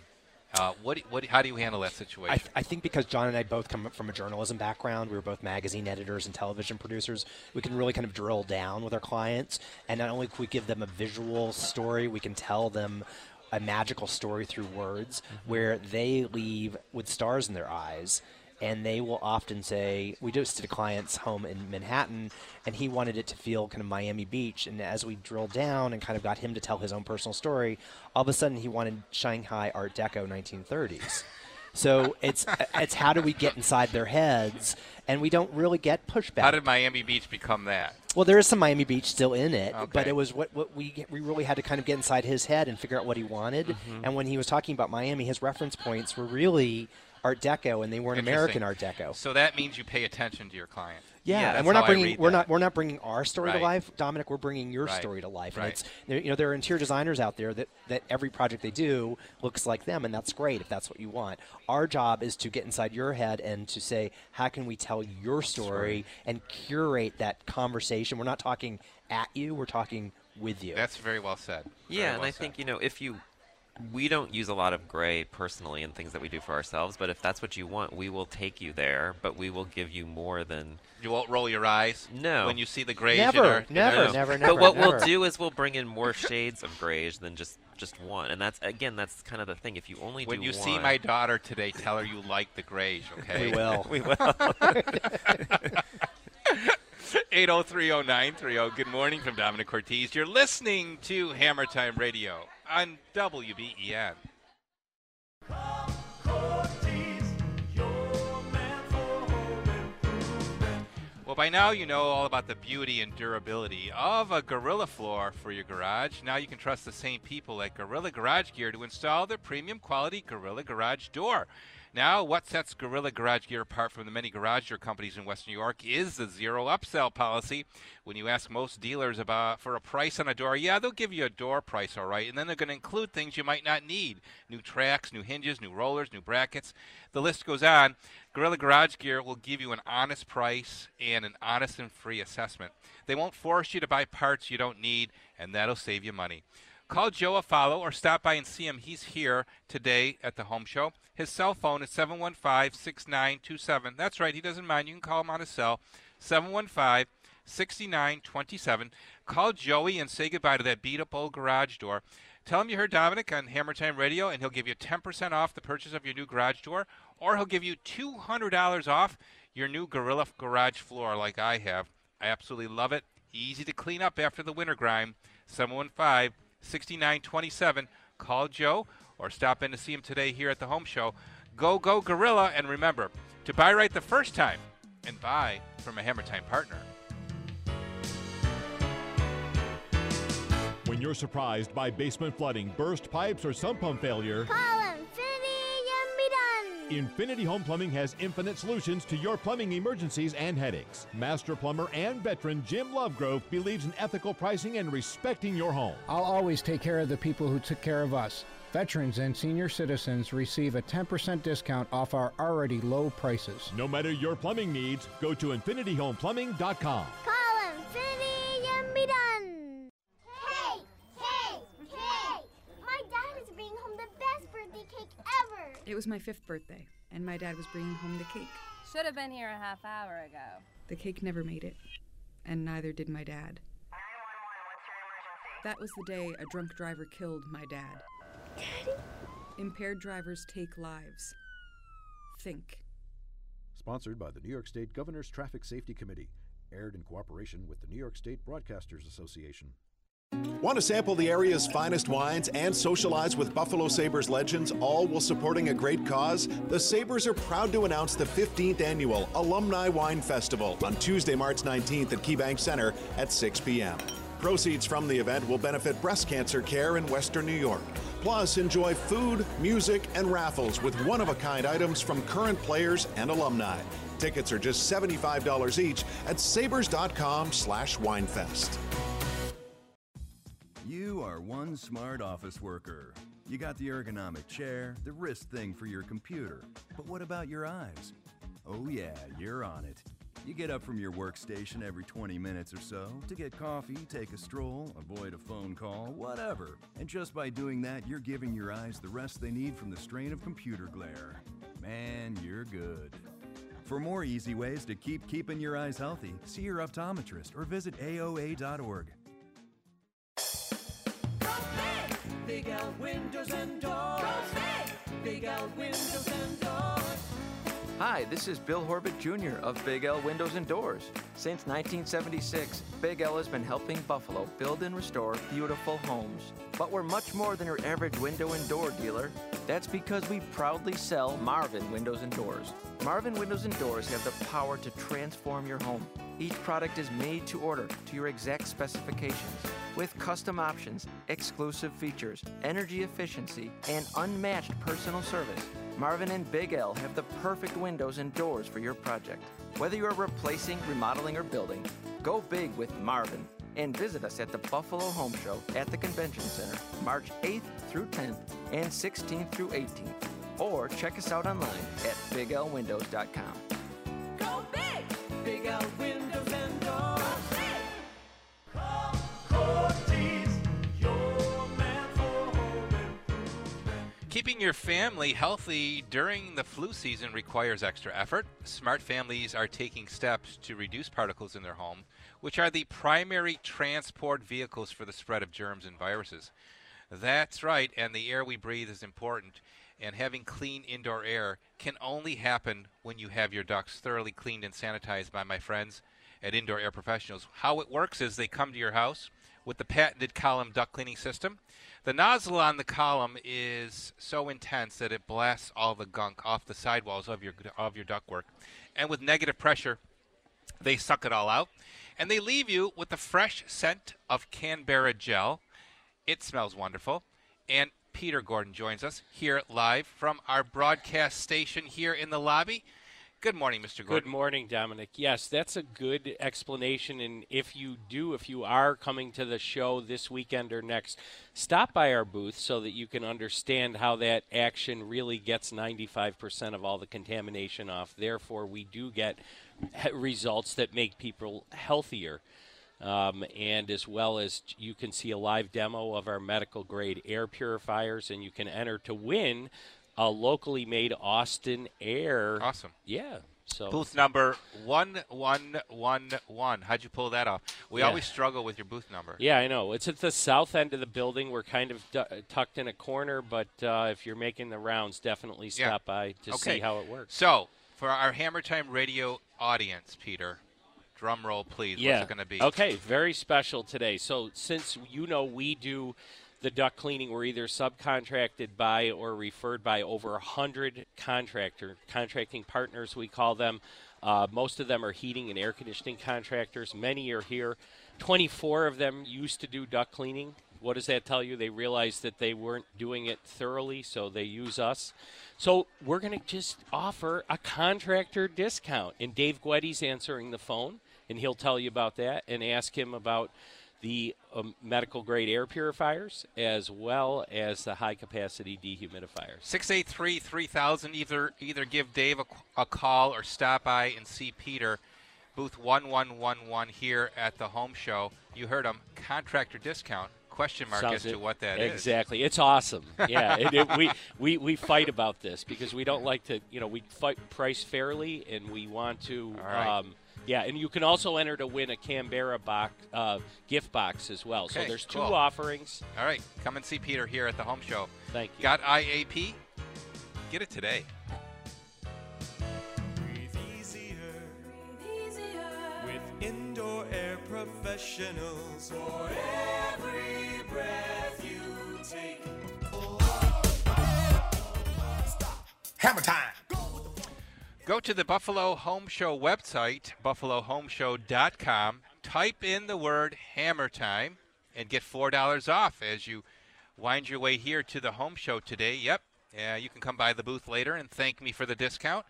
Uh, what, what, how do you handle that situation? I, th- I think because John and I both come from a journalism background, we were both magazine editors and television producers. We can really kind of drill down with our clients, and not only can we give them a visual story, we can tell them a magical story through words, where they leave with stars in their eyes. And they will often say, "We just did a client's home in Manhattan, and he wanted it to feel kind of Miami Beach." And as we drilled down and kind of got him to tell his own personal story, all of a sudden he wanted Shanghai Art Deco 1930s. So it's it's how do we get inside their heads, and we don't really get pushback. how did Miami Beach become that? well, there is some Miami Beach still in it, but it was what, what we we really had to kind of get inside his head and figure out what he wanted. Mhm. And when he was talking about Miami, his reference points were really Art Deco, and they weren't American Art Deco. So that means you pay attention to your client. Yeah, that's and we're not bringing we're that. not we're not bringing our story Right. to life, Domenic. We're bringing your Right. story to life, Right. and it's there- you know there are interior designers out there that that every project they do looks like them, and that's great if that's what you want. Our job is to get inside your head and to say how can we tell your story and curate that conversation. We're not talking at you, we're talking with you. That's very well said. Yeah, Very and well I said. think you know if you we don't use a lot of gray personally in things that we do for ourselves, but if that's what you want, we will take you there, but we will give you more than. You won't roll your eyes No. when you see the grays. Never, in our, in never, our- never, But what we'll do is we'll bring in more shades of grays than just just one, and that's again that's kind of the thing. If you only When do you one, see my daughter today, tell her you like the grays, okay? We will. We will. 8030930. Good morning from Domenic Cortese. You're listening to Hammer Time Radio on WBEN. Well, by now you know all about the beauty and durability of a Gorilla floor for your garage. Now you can trust the same people at Gorilla Garage Gear to install their premium quality Gorilla Garage door. Now, what sets Gorilla Garage Gear apart from the many garage door companies in Western New York is the zero upsell policy. When you ask most dealers about for a price on a door, yeah, they'll give you a door price, all right, and then they're going to include things you might not need: new tracks, new hinges, new rollers, new brackets. The list goes on. Gorilla Garage Gear will give you an honest price and an honest and free assessment. They won't force you to buy parts you don't need, and that'll save you money. Call Joe a follow or stop by and see him. He's here today at the home show. His cell phone is 715 6927. That's right, he doesn't mind. You can call him on his cell, 715 6927. Call Joey and say goodbye to that beat up old garage door. Tell him you heard Domenic on Hammer Time Radio, and he'll give you 10% off the purchase of your new garage door, or he'll give you $200 off your new Gorilla Garage floor, like I have. I absolutely love it. Easy to clean up after the winter grime. 715 6927. Call Joe or stop in to see him today here at the home show. Go, go, Gorilla. And remember to buy right the first time and buy from a Hammer Time partner. When you're surprised by basement flooding, burst pipes, or sump pump failure, Call Infinity Home Plumbing has infinite solutions to your plumbing emergencies and headaches. Master plumber and veteran Jim Lovegrove believes in ethical pricing and respecting your home. I'll always take care of the people who took care of us. Veterans and senior citizens receive a 10% discount off our already low prices. No matter your plumbing needs, go to infinityhomeplumbing.com. It was my fifth birthday, and my dad was bringing home the cake. Should have been here a half hour ago. The cake never made it, and neither did my dad. That was the day a drunk driver killed my dad. Impaired drivers take lives. Think. Sponsored by the New York State Governor's Traffic Safety Committee. Aired in cooperation with the New York State Broadcasters Association. Want to sample the area's finest wines and socialize with Buffalo Sabres legends, all while supporting a great cause? The Sabres are proud to announce the 15th annual Alumni Wine Festival on Tuesday, March 19th at KeyBank Center at 6 p.m. Proceeds from the event will benefit breast cancer care in Western New York. Plus, enjoy food, music, and raffles with one of a kind items from current players and alumni. Tickets are just $75 each at sabres.com slash winefest. Are one smart office worker. You got the ergonomic chair, the wrist thing for your computer. But what about your eyes? Oh, yeah, you're on it. You get up from your workstation every 20 minutes or so to get coffee, take a stroll, avoid a phone call, whatever. And just by doing that, you're giving your eyes the rest they need from the strain of computer glare. Man, you're good. For more easy ways to keep keeping your eyes healthy, see your optometrist or visit AOA.org. Big Windows and Doors. Big Windows and Doors. Hi, this is Bill Horbit Jr. of Big L Windows and Doors. Since 1976, Big L has been helping Buffalo build and restore beautiful homes. But we're much more than your average window and door dealer. That's because we proudly sell Marvin Windows and Doors. Marvin Windows and Doors have the power to transform your home. Each product is made to order to your exact specifications with custom options, exclusive features, energy efficiency, and unmatched personal service. Marvin and Big L have the perfect windows and doors for your project. Whether you are replacing, remodeling, or building, go big with Marvin and visit us at the Buffalo Home Show at the Convention Center March 8th through 10th and 16th through 18th. Or check us out online at biglwindows.com. Go big! Big L Windows Keeping your family healthy during the flu season requires extra effort. Smart families are taking steps to reduce particles in their home, which are the primary transport vehicles for the spread of germs and viruses. That's right, and the air we breathe is important. And having clean indoor air can only happen when you have your ducts thoroughly cleaned and sanitized by my friends at Indoor Air Professionals. How it works is they come to your house with the patented column duct cleaning system. The nozzle on the column is so intense that it blasts all the gunk off the sidewalls of your of your ductwork, and with negative pressure, they suck it all out, and they leave you with the fresh scent of Canberra gel. It smells wonderful, and Peter Gordon joins us here live from our broadcast station here in the lobby. Good morning, Mr. Good morning, Domenic. Yes, that's a good explanation. And if you do, if you are coming to the show this weekend or next, stop by our booth so that you can understand how that action really gets 95% of all the contamination off. Therefore, we do get results that make people healthier. Um, and as well as you can see a live demo of our medical grade air purifiers, and you can enter to win a locally made Austin Air. Awesome. Yeah. So Booth number one one one one. How'd you pull that off? We Yeah. always struggle with your booth number. Yeah, I know. It's at the south end of the building. We're kind of du- tucked in a corner, but uh, if you're making the rounds, definitely Yeah. stop by to okay. see how it works. So, for our Hammer Time Radio audience, Peter, drum roll, please. yeah. What's it going to be? Okay, very special today. So since you know we do the duct cleaning, we're either subcontracted by or referred by over hundred contractor contracting partners. We call them. Uh, most of them are heating and air conditioning contractors. Many are here. 24 of them used to do duct cleaning. What does that tell you? They realized that they weren't doing it thoroughly, so they use us. So we're going to just offer a contractor discount. And Dave Guetti's answering the phone, and he'll tell you about that and ask him about the um, medical grade air purifiers as well as the high capacity dehumidifiers. 683 3000. Either, either give Dave a, a call or stop by and see Peter. Booth 1111 here at the home show. You heard him. Contractor discount. Question mark Sounds as to it- what that is. exactly. It's awesome. Yeah, it, it- we, we we fight about this because we don't like to, you know, we fight price fairly, and we want to. All right. Yeah, and you can also enter to win a Canberra box, uh, gift box as well. so there's two cool. offerings. All right, come and see Peter here at the home show. Thank you. Got IAP? Get it today. Breathe easier. With indoor air professionals. For every breath you take. Hammer time. Go to the Buffalo Home Show website, buffalohomeshow.com. Type in the word hammer time and get $4 off as you wind your way here to the home show today. Yep. Yeah, you can come by the booth later and thank me for the discount.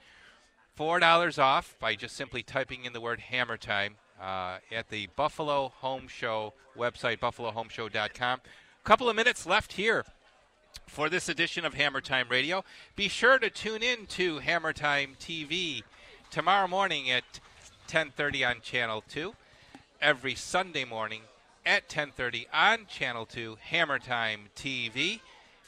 $4 off by just simply typing in the word hammer time uh, at the Buffalo Home Show website, buffalohomeshow.com. A Couple of minutes left here for this edition of Hammer Time Radio. Be sure to tune in to Hammer Time TV tomorrow morning at 10:30 on Channel 2. Every Sunday morning at 10:30 on Channel 2 Hammer Time TV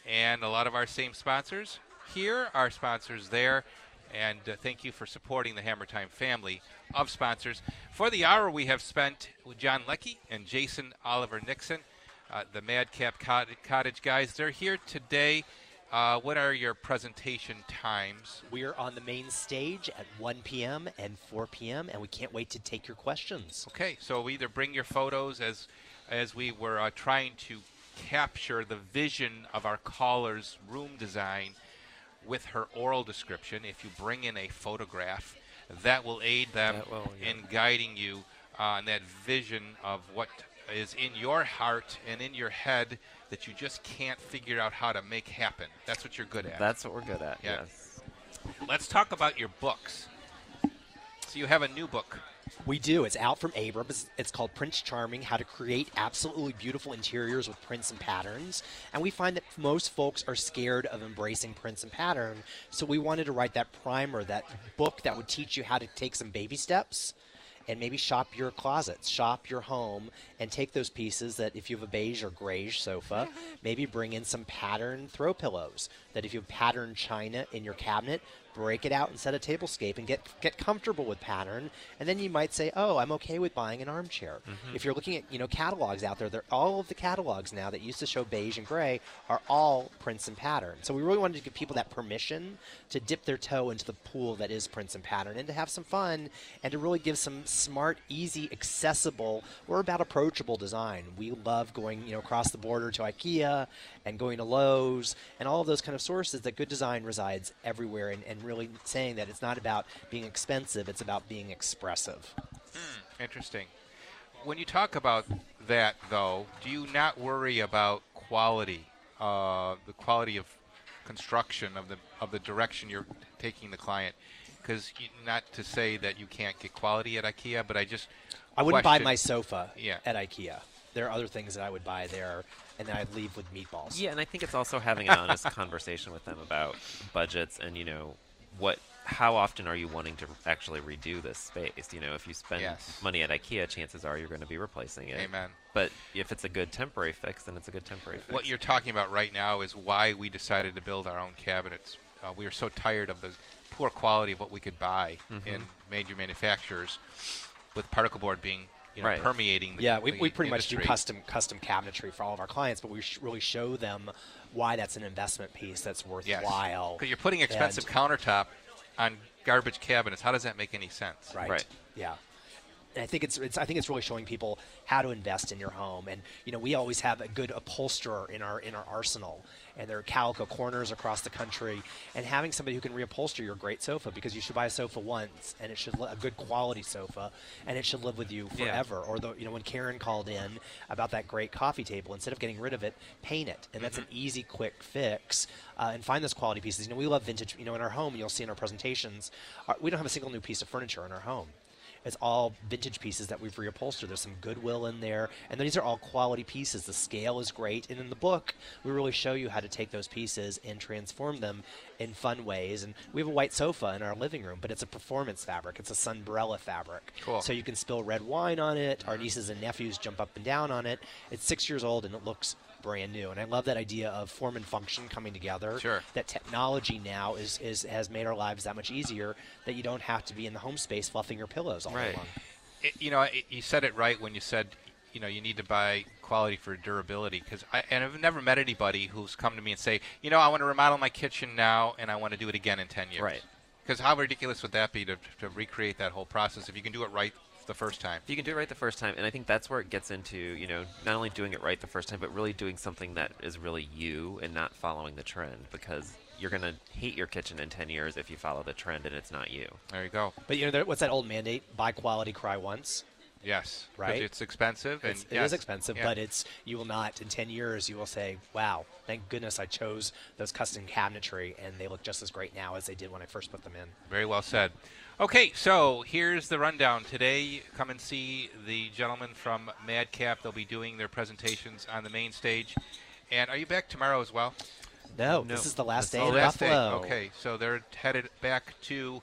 and a lot of our same sponsors here, our sponsors there. And uh, thank you for supporting the Hammer Time family of sponsors. For the hour we have spent with John Loecke and Jason Oliver Nixon, uh, the Madcap Cottage, Cottage guys. They're here today. Uh, what are your presentation times? We're on the main stage at 1 p.m. and 4 p.m., and we can't wait to take your questions. Okay, so either bring your photos as as we were uh, trying to capture the vision of our caller's room design with her oral description. If you bring in a photograph, that will aid them will, yeah. in guiding you on that vision of what is in your heart and in your head that you just can't figure out how to make happen. That's what you're good at. That's what we're good at. Yeah. Yes. Let's talk about your books. So you have a new book. We do. It's out from Abrams. It's called Prince Charming How to Create Absolutely Beautiful Interiors with Prints and Patterns. And we find that most folks are scared of embracing prints and pattern. So we wanted to write that primer, that book that would teach you how to take some baby steps and maybe shop your closets, shop your home, and take those pieces that if you have a beige or grayish sofa, maybe bring in some pattern throw pillows. That if you have pattern china in your cabinet, break it out and set a tablescape and get get comfortable with pattern. And then you might say, oh, I'm okay with buying an armchair. Mhm. If you're looking at you know catalogs out there, they're, all of the catalogs now that used to show beige and gray are all prints and pattern. So we really wanted to give people that permission to dip their toe into the pool that is prints and pattern and to have some fun and to really give some smart, easy, accessible, or about approachable design. We love going you know across the border to IKEA and going to Lowe's and all of those kind of sources that good design resides everywhere and, and really saying that it's not about being expensive, it's about being expressive. Interesting. When you talk about that, though, do you not worry about quality, uh, the quality of construction of the of the direction you're taking the client? Because not to say that you can't get quality at IKEA, but I just I wouldn't buy my sofa Yeah. at IKEA. There are other things that I would buy there, and then I'd leave with meatballs. Yeah, and I think it's also having an honest conversation with them about budgets and you know what how often are you wanting to actually redo this space? You know, if you spend Yes. money at IKEA, chances are you're going to be replacing it. Amen. But if it's a good temporary fix, then it's a good temporary fix. What you're talking about right now is why we decided to build our own cabinets. Uh, we were so tired of the poor quality of what we could buy Mhm. in major manufacturers, with particle board being you know, Right. permeating. The, yeah, we, the we pretty much do custom custom cabinetry for all of our clients, but we sh- really show them why that's an investment piece that's worthwhile. Because you're putting expensive And- countertop on garbage cabinets. How does that make any sense? Right. Yeah. And I think it's, it's I think it's really showing people how to invest in your home, and you know we always have a good upholsterer in our in our arsenal, and there are calico corners across the country, and having somebody who can reupholster your great sofa because you should buy a sofa once, and it should li- a good quality sofa, and it should live with you Yeah. forever. Or the you know when Karen called in about that great coffee table, instead of getting rid of it, paint it, and that's an easy, quick fix. Uh, and find those quality pieces. You know we love vintage. You know in our home, you'll see in our presentations, uh, we don't have a single new piece of furniture in our home. It's all vintage pieces that we've reupholstered. There's some Goodwill in there, and these are all quality pieces. The scale is great, and in the book, we really show you how to take those pieces and transform them in fun ways. And we have a white sofa in our living room, but it's a performance fabric. It's a sunbrella fabric, Cool. so you can spill red wine on it. Our mm-hmm. nieces and nephews jump up and down on it. It's six years old, and it looks brand new. And I love that idea of form and function coming together. Sure. That technology now is, is has made our lives that much easier. That you don't have to be in the home space fluffing your pillows all day long. It, you know, it, you said it right when you said, you know, you need to buy quality for durability. Because I and I've never met anybody who's come to me and say, you know, I want to remodel my kitchen now, and I want to do it again in ten years. Right. Because how ridiculous would that be to, to recreate that whole process if you can do it right the first time? If you can do it right the first time, and I think that's where it gets into, you know, not only doing it right the first time, but really doing something that is really you and not following the trend because you're going to hate your kitchen in 10 years if you follow the trend and it's not you. There you go. But you know, there, what's that old mandate? Buy quality, cry once. Yes, Right. It's expensive. And It's, it yes, is expensive, yeah. but it's you will not in ten years. You will say, "Wow, thank goodness I chose those custom cabinetry, and they look just as great now as they did when I first put them in." Very well said. Okay, so here's the rundown. Today, come and see the gentlemen from Madcap. They'll be doing their presentations on the main stage. And are you back tomorrow as well? No, this is the last day oh, in last day. Buffalo. Okay, so they're headed back to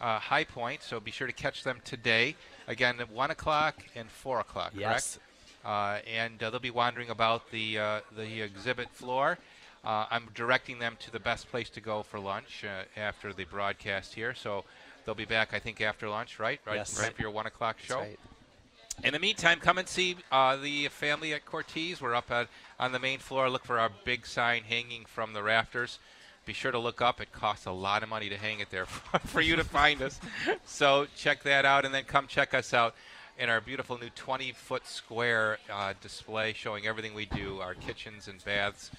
uh, High Point, so be sure to catch them today. Again, at 1 o'clock and 4 o'clock, Yes. correct? Uh, and uh, they'll be wandering about the, uh, the exhibit floor. Uh, I'm directing them to the best place to go for lunch uh, after the broadcast here. So they'll be back, I think, after lunch, right? Right, Yes. right for your 1 o'clock show. right. In the meantime, come and see uh, the family at Cortese. We're up at, on the main floor. Look for our big sign hanging from the rafters. Be sure to look up. It costs a lot of money to hang it there for you to find us. So check that out, and then come check us out in our beautiful new 20-foot square uh, display showing everything we do: our kitchens and baths,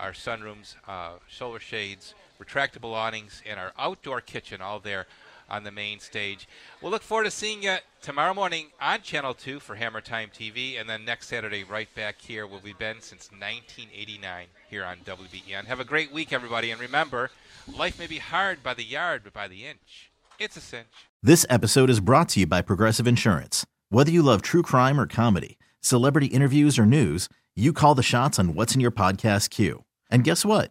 our sunrooms, uh, solar shades, retractable awnings, and our outdoor kitchen, all there on the main stage. We'll look forward to seeing you tomorrow morning on Channel 2 for Hammer Time TV, and then next Saturday right back here where we've been since 1989 here on WBEN. Have a great week, everybody, and remember, life may be hard by the yard, but by the inch, it's a cinch. This episode is brought to you by Progressive Insurance. Whether you love true crime or comedy, celebrity interviews or news, you call the shots on what's in your podcast queue. And guess what?